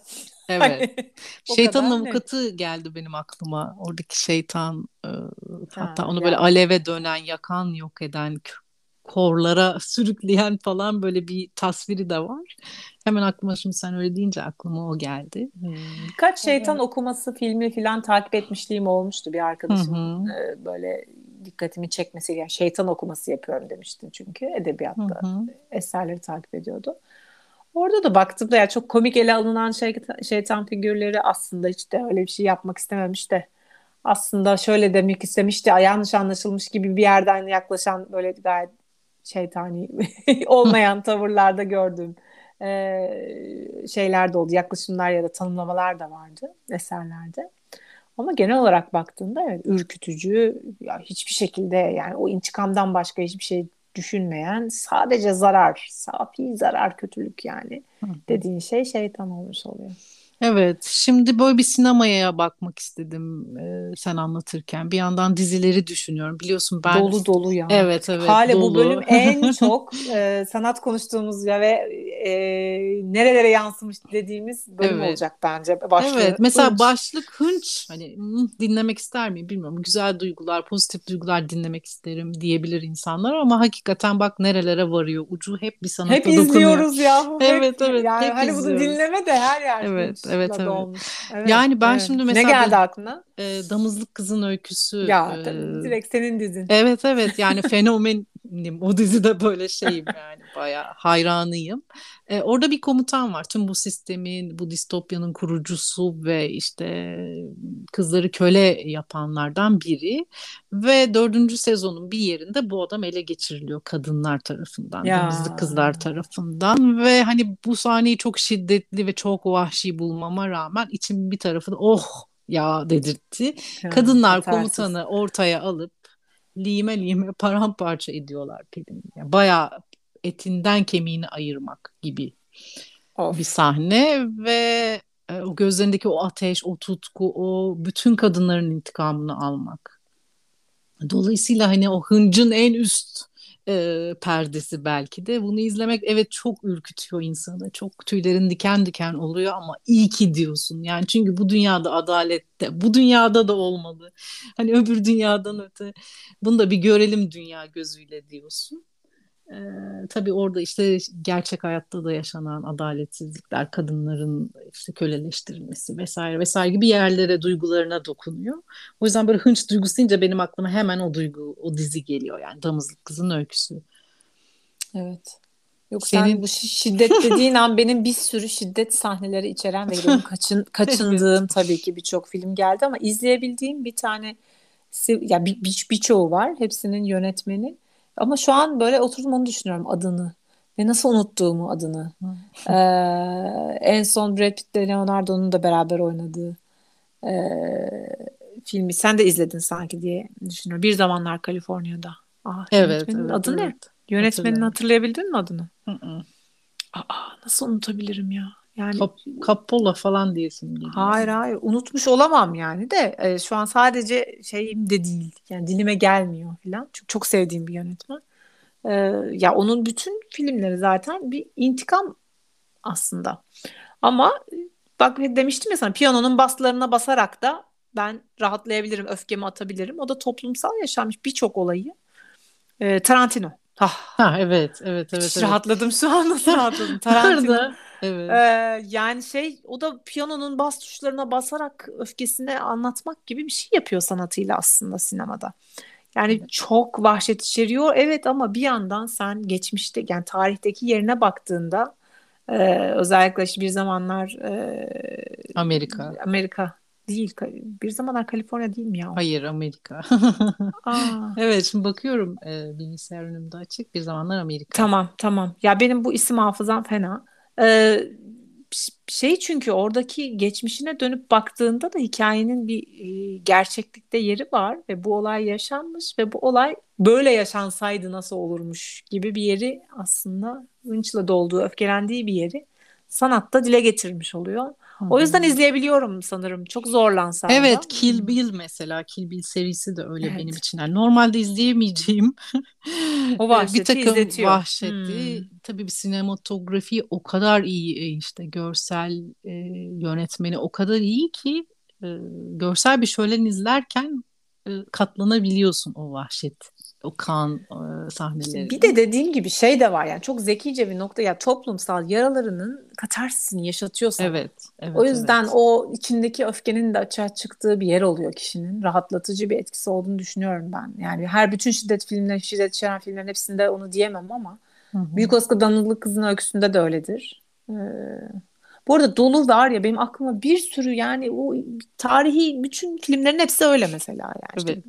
Evet. Şeytanın avukatı ne? geldi benim aklıma. Oradaki şeytan e, hatta ha, onu yani. böyle aleve dönen, yakan, yok eden, korlara sürükleyen falan böyle bir tasviri de var. Hemen aklıma şimdi sen öyle deyince aklıma o geldi. Hmm. Birkaç şeytan evet. okuması filmi falan takip etmişliğim olmuştu bir arkadaşım. E, böyle dikkatimi çekmesi yani şeytan okuması yapıyorum demiştin çünkü edebiyatta Hı-hı. eserleri takip ediyordu. Orada da baktığımda ya çok komik ele alınan şey, şeytan figürleri aslında hiç de öyle bir şey yapmak istememiş de aslında şöyle demek istemiş de yanlış anlaşılmış gibi bir yerden yaklaşan böyle gayet şeytani olmayan tavırlarda gördüğüm e, şeyler de oldu. Yaklaşımlar ya da tanımlamalar da vardı eserlerde. Ama genel olarak baktığında evet, ürkütücü ya hiçbir şekilde yani o intikamdan başka hiçbir şey düşünmeyen sadece zarar, safi zarar, kötülük yani dediğin şey şeytan olmuş oluyor. Evet, şimdi böyle bir sinemaya bakmak istedim e, sen anlatırken. Bir yandan dizileri düşünüyorum. Biliyorsun ben... Dolu dolu ya. Evet, evet. Hale dolu. bu bölüm en çok e, sanat konuştuğumuz ya ve e, nerelere yansımış dediğimiz bölüm evet. olacak bence. Başlığı. Evet, mesela hınç. başlık hınç. Hani dinlemek ister miyim bilmiyorum. Güzel duygular, pozitif duygular dinlemek isterim diyebilir insanlar ama hakikaten bak nerelere varıyor. Ucu hep bir sanata hep dokunuyor. Hep izliyoruz ya. Evet, evet. Yani hep hani izliyoruz. bunu dinleme de her yer. Evet evet evet. Olmuş. evet. Yani ben evet. şimdi mesela ne geldi aklına? E, Damızlık Kızın Öyküsü. Ya e, direkt senin dizin. Evet evet yani fenomenim o dizide böyle şeyim yani bayağı hayranıyım. E, orada bir komutan var. Tüm bu sistemin, bu distopyanın kurucusu ve işte kızları köle yapanlardan biri. Ve dördüncü sezonun bir yerinde bu adam ele geçiriliyor kadınlar tarafından, damızlık kızlar tarafından. Ve hani bu sahneyi çok şiddetli ve çok vahşi bulmama rağmen içim bir tarafı da oh ya dedirtti. Ha, Kadınlar yetersiz. komutanı ortaya alıp lime lime paramparça ediyorlar Pelin'i. Yani bayağı etinden kemiğini ayırmak gibi of. bir sahne ve e, o gözlerindeki o ateş, o tutku, o bütün kadınların intikamını almak. Dolayısıyla hani o hıncın en üst e, perdesi belki de. Bunu izlemek evet çok ürkütüyor insanı. Çok tüylerin diken diken oluyor ama iyi ki diyorsun. Yani çünkü bu dünyada adalette, bu dünyada da olmalı. Hani öbür dünyadan öte bunu da bir görelim dünya gözüyle diyorsun. Ee, tabii orada işte gerçek hayatta da yaşanan adaletsizlikler, kadınların işte köleleştirilmesi vesaire vesaire gibi yerlere, duygularına dokunuyor. O yüzden böyle hınç duygusu deyince benim aklıma hemen o duygu, o dizi geliyor yani Damızlık Kızın Öyküsü. Evet. Yok Senin... sen bu şiddet dediğin an benim bir sürü şiddet sahneleri içeren ve benim kaçın, kaçındığım tabii ki birçok film geldi ama izleyebildiğim bir tane ya bir, bir, birçoğu var. Hepsinin yönetmeni ama şu an böyle oturdum onu düşünüyorum adını. Ve nasıl unuttuğumu adını. ee, en son Brad Pitt ile Leonardo'nun da beraber oynadığı e, filmi. Sen de izledin sanki diye düşünüyorum. Bir zamanlar Kaliforniya'da. Ah, evet, evet. Adı evet. ne? Yönetmenini hatırlayabildin mi adını? Hı hı. Aa, nasıl unutabilirim ya? Yani Kap, falan diyesin geliyor. Hayır hayır unutmuş olamam yani de e, şu an sadece şeyim de değil. Yani dilime gelmiyor falan. Çok çok sevdiğim bir yönetmen. E, ya onun bütün filmleri zaten bir intikam aslında. Ama bak demiştim ya sana piyanonun baslarına basarak da ben rahatlayabilirim, öfkemi atabilirim. O da toplumsal yaşanmış birçok olayı. E, Tarantino. Ha, ha evet, evet, evet. Evet. rahatladım şu an nasıl rahatladım. Tarantino. Evet. Ee, yani şey o da piyanonun bas tuşlarına basarak öfkesini anlatmak gibi bir şey yapıyor sanatıyla aslında sinemada. Yani Evet. çok vahşet içeriyor evet ama bir yandan sen geçmişte yani tarihteki yerine baktığında e, özellikle işte bir zamanlar e, Amerika. Amerika değil bir zamanlar Kaliforniya değil mi ya? Hayır, Amerika. Aa, Evet, şimdi bakıyorum e, bilgisayar önümde açık. Bir zamanlar Amerika. tamam tamam ya benim bu isim hafızam fena. Ş- şey çünkü oradaki geçmişine dönüp baktığında da hikayenin bir e, gerçeklikte yeri var ve bu olay yaşanmış ve bu olay böyle yaşansaydı nasıl olurmuş gibi bir yeri aslında hınçla dolduğu, öfkelendiği bir yeri sanatta dile getirmiş oluyor. Hı O yüzden izleyebiliyorum sanırım. Çok zorlansam da. Evet, Kill Bill mesela. Kill Bill serisi de öyle Evet. benim için. Yani normalde izleyemeyeceğim O e, vahşeti bir takım izletiyor. vahşeti. Hmm. Tabii bir sinematografi o kadar iyi e, işte görsel e, yönetmeni o kadar iyi ki e, görsel bir şölen izlerken e, katlanabiliyorsun o vahşet, o kan e, sahnelerine. Bir de dediğim gibi şey de var yani çok zekice bir nokta ya toplumsal yaralarının katarsisini yaşatıyor sana. Evet, evet, O yüzden evet. o içindeki öfkenin de açığa çıktığı bir yer oluyor kişinin. Rahatlatıcı bir etkisi olduğunu düşünüyorum ben. Yani her bütün şiddet filmleri, şiddet içeren filmlerin hepsinde onu diyemem ama Hı hı. Büyük Oscar Danıllı Kızın öyküsünde de öyledir. Ee, bu arada dolu var ya benim aklıma bir sürü yani o tarihi bütün filmlerin hepsi öyle mesela yani işte Evet.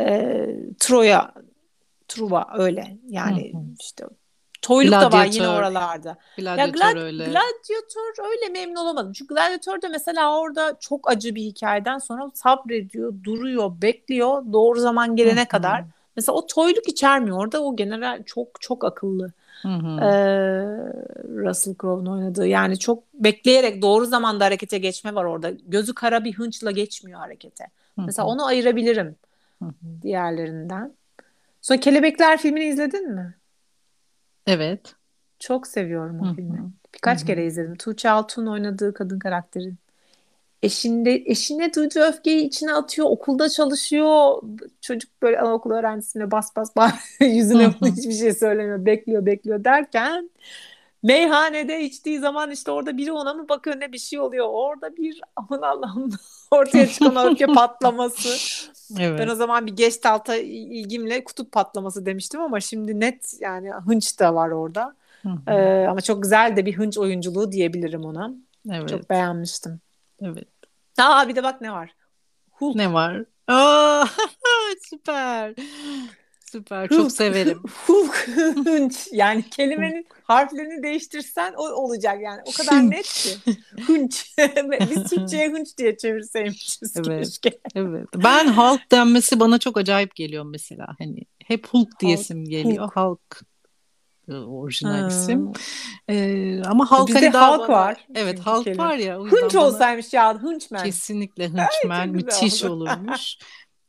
E, Troya Truva öyle yani Hı hı. işte Toyluk da var yine Gladyatör. oralarda. Ya Gladyatör Glad öyle. Gladiator öyle memnun olamadım. Çünkü Gladiator da mesela orada çok acı bir hikayeden sonra sabrediyor, duruyor, bekliyor doğru zaman gelene hı. kadar. Mesela o toyluk içermiyor orada. O general çok çok akıllı. Hı hı. Ee, Russell Crowe'un oynadığı. Yani çok bekleyerek doğru zamanda harekete geçme var orada. Gözü kara bir hınçla geçmiyor harekete. Hı Mesela hı. onu ayırabilirim Hı hı. diğerlerinden. Sonra Kelebekler filmini izledin mi? Evet. Çok seviyorum o hı. filmi. Birkaç kere izledim. Tuğçe Altun oynadığı kadın karakterin. Eşinde, eşine duyduğu öfkeyi içine atıyor. Okulda çalışıyor. Çocuk böyle anaokulu öğrencisine bas bas bas yüzüne hiçbir şey söylemiyor. Bekliyor bekliyor derken meyhanede içtiği zaman işte orada biri ona mı bakıyor ne bir şey oluyor. Orada bir aman Allah'ım ortaya çıkan öfke patlaması. Ben Evet. o zaman bir Gestalt'a ilgimle kutup patlaması demiştim ama şimdi net yani hınç da var orada. Hı Ee, ama çok güzel de bir hınç oyunculuğu diyebilirim ona. Evet. Çok beğenmiştim. Evet. Aa bir de bak ne var. Hulk. Ne var? Aa, süper. Süper. Çok severim. Hınç. Yani kelimenin harflerini değiştirsen o olacak yani. O kadar net ki. Hınç. Biz Türkçe'ye hınç diye çevirseymişiz Evet. keşke. Evet. Ben Hulk denmesi bana çok acayip geliyor mesela. Hani hep Hulk diyesim geliyor. Hulk. Hulk e, orijinal Ha. isim. Ee, ama Hulk Bizde hani daha halk bana var evet Hulk kelime. var ya Hınç olsaymış ya hınçmen. kesinlikle hınçmen güzel müthiş olurmuş.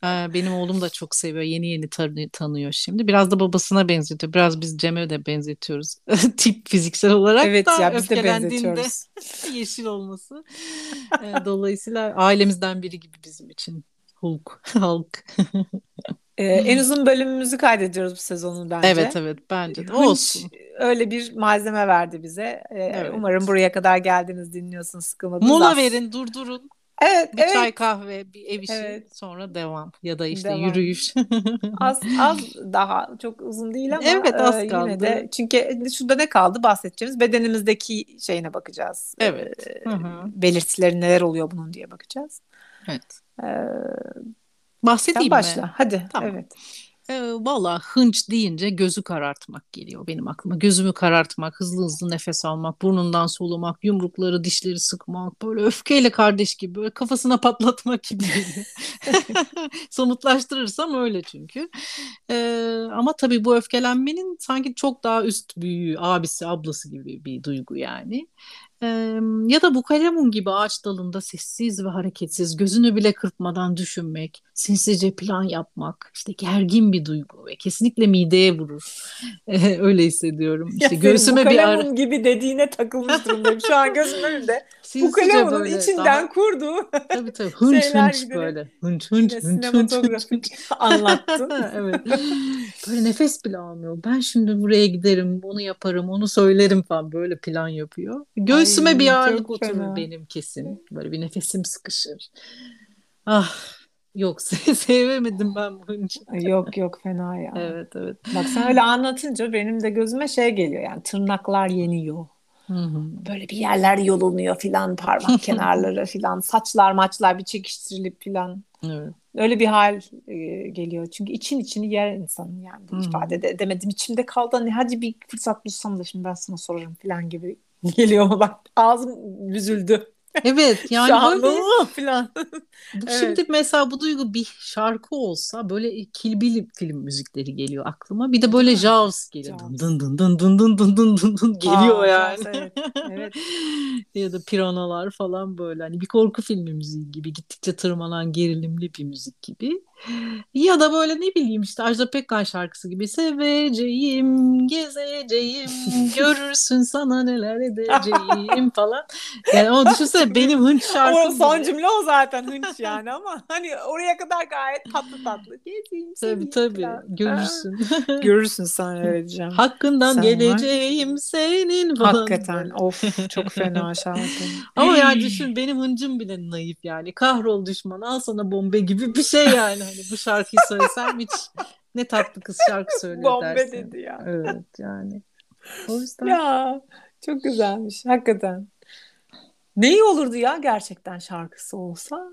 Ee, Benim oğlum da çok seviyor. Yeni yeni tanı- tanıyor şimdi. Biraz da babasına benzetiyor. Biraz biz Cem'e de benzetiyoruz. Tip fiziksel olarak Evet da ya biz de benzetiyoruz. yeşil olması. Ee, Dolayısıyla ailemizden biri gibi bizim için. Hulk. Hulk. Ee, en uzun bölümümüzü kaydediyoruz bu sezonun bence. Evet evet bence de. Olsun. öyle bir malzeme verdi bize. Ee, Evet. umarım buraya kadar geldiniz, dinliyorsunuz, sıkılmadınız. Mola verin, durdurun. Evet, Bir çay evet. kahve, bir ev işi, Evet. sonra devam. Ya da işte Devam. yürüyüş. Az az daha çok uzun değil ama Evet az e, yine kaldı. de çünkü şurada ne kaldı bahsedeceğimiz bedenimizdeki şeyine bakacağız. Evet. Ee, Hı hı. belirtileri neler oluyor bunun diye bakacağız. Evet. Ee, Bahsedeyim mi? başla. Hadi. Tamam. Evet. Ee, valla hınç deyince gözü karartmak geliyor benim aklıma. Gözümü karartmak, hızlı hızlı nefes almak, burnundan solumak, yumrukları, dişleri sıkmak, böyle öfkeyle kardeş gibi böyle kafasına patlatmak gibi. Somutlaştırırsam öyle çünkü. Ee, ama tabii bu öfkelenmenin sanki çok daha üst büyüğü, abisi, ablası gibi bir duygu yani. Ee, ya da bu kalemun gibi ağaç dalında sessiz ve hareketsiz, gözünü bile kırpmadan düşünmek, sinsice plan yapmak, işte gergin bir duygu ve kesinlikle mideye vurur. Öyle hissediyorum. İşte ya göğsüme bir ara... gibi dediğine takılmış durumdayım. Şu an gözümün önünde. bu kalemunun içinden daha... kurduğu tabii, tabii. Hınç hınç gibi. böyle. Hınç hınç hınç hınç, hınç, hınç. anlattın. evet. Böyle nefes bile almıyor. Ben şimdi buraya giderim, bunu yaparım, onu söylerim falan böyle plan yapıyor. Göğsüme bir ağırlık oturur benim kesin. Böyle bir nefesim sıkışır. Ah Yok sevemedim ben bunu. Yok yok fena ya. Evet evet. Bak sen öyle anlatınca benim de gözüme şey geliyor yani tırnaklar yeniyor. Hı-hı. Böyle bir yerler yolunuyor filan parmak kenarları filan saçlar maçlar bir çekiştirilip filan. Evet. Öyle bir hal e, geliyor. Çünkü için içini yer insanın yani Hı-hı. ifade de edemedim. içimde kaldı hani hadi bir fırsat bulsam da şimdi ben sana sorarım filan gibi geliyor ama bak ağzım büzüldü. Evet yani böyle falan. bu evet. şimdi mesela bu duygu bir şarkı olsa böyle Kill Bill film müzikleri geliyor aklıma. Bir de böyle Jaws geliyor. Jaws. Dın dın dın dın dın dın dın dın dın geliyor Aa, yani. Evet. evet. ya da piranalar falan böyle hani bir korku filmi müziği gibi gittikçe tırmanan gerilimli bir müzik gibi. Ya da böyle ne bileyim işte Ajda Pekkan şarkısı gibi seveceğim, gezeceğim, görürsün sana neler edeceğim falan. Yani o düşünsene benim hınç şarkım. O son cümle o zaten hınç yani ama hani oraya kadar gayet tatlı tatlı. Gezeyim Tabii tabii falan. görürsün. görürsün sen öyle diyeceğim. Hakkından sen geleceğim var. senin falan. Hakikaten of çok fena şarkı. ama yani düşün benim hıncım bile naif yani. Kahrol düşman al sana bombe gibi bir şey yani hani bu şarkıyı söylesem hiç ne tatlı kız şarkı söylüyor Bombe dersin. dedi ya. Evet yani. O yüzden. Ya çok güzelmiş hakikaten. Ne iyi olurdu ya gerçekten şarkısı olsa.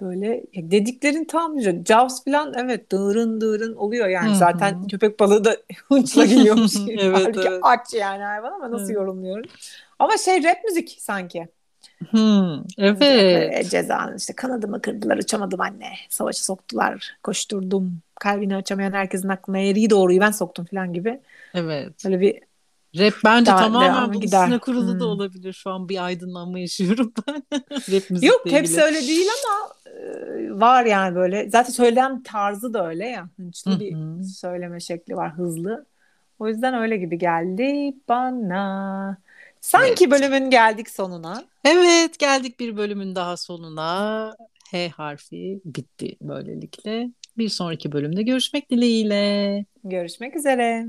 Böyle dediklerin tam Jaws falan evet dığırın dığırın oluyor yani Hı-hı. zaten köpek balığı da hınçla geliyormuş. evet, evet. aç yani hayvan ama nasıl evet. yorumluyorum. Ama şey rap müzik sanki. Hmm, evet. Cezanın işte kanadımı kırdılar uçamadım anne. Savaşı soktular koşturdum. Kalbini açamayan herkesin aklına eğriyi doğruyu ben soktum falan gibi. Evet. Böyle bir Rap bence daha, tamamen bu üstüne kurulu hmm. da olabilir. Şu an bir aydınlanma yaşıyorum ben. Rap müzikle Yok hepsi öyle değil ama var yani böyle. Zaten söylem tarzı da öyle ya. Hınçlı bir söyleme şekli var hızlı. O yüzden öyle gibi geldi bana. Sanki evet. bölümün geldik sonuna. Evet geldik bir bölümün daha sonuna. H harfi bitti böylelikle. Bir sonraki bölümde görüşmek dileğiyle. Görüşmek üzere.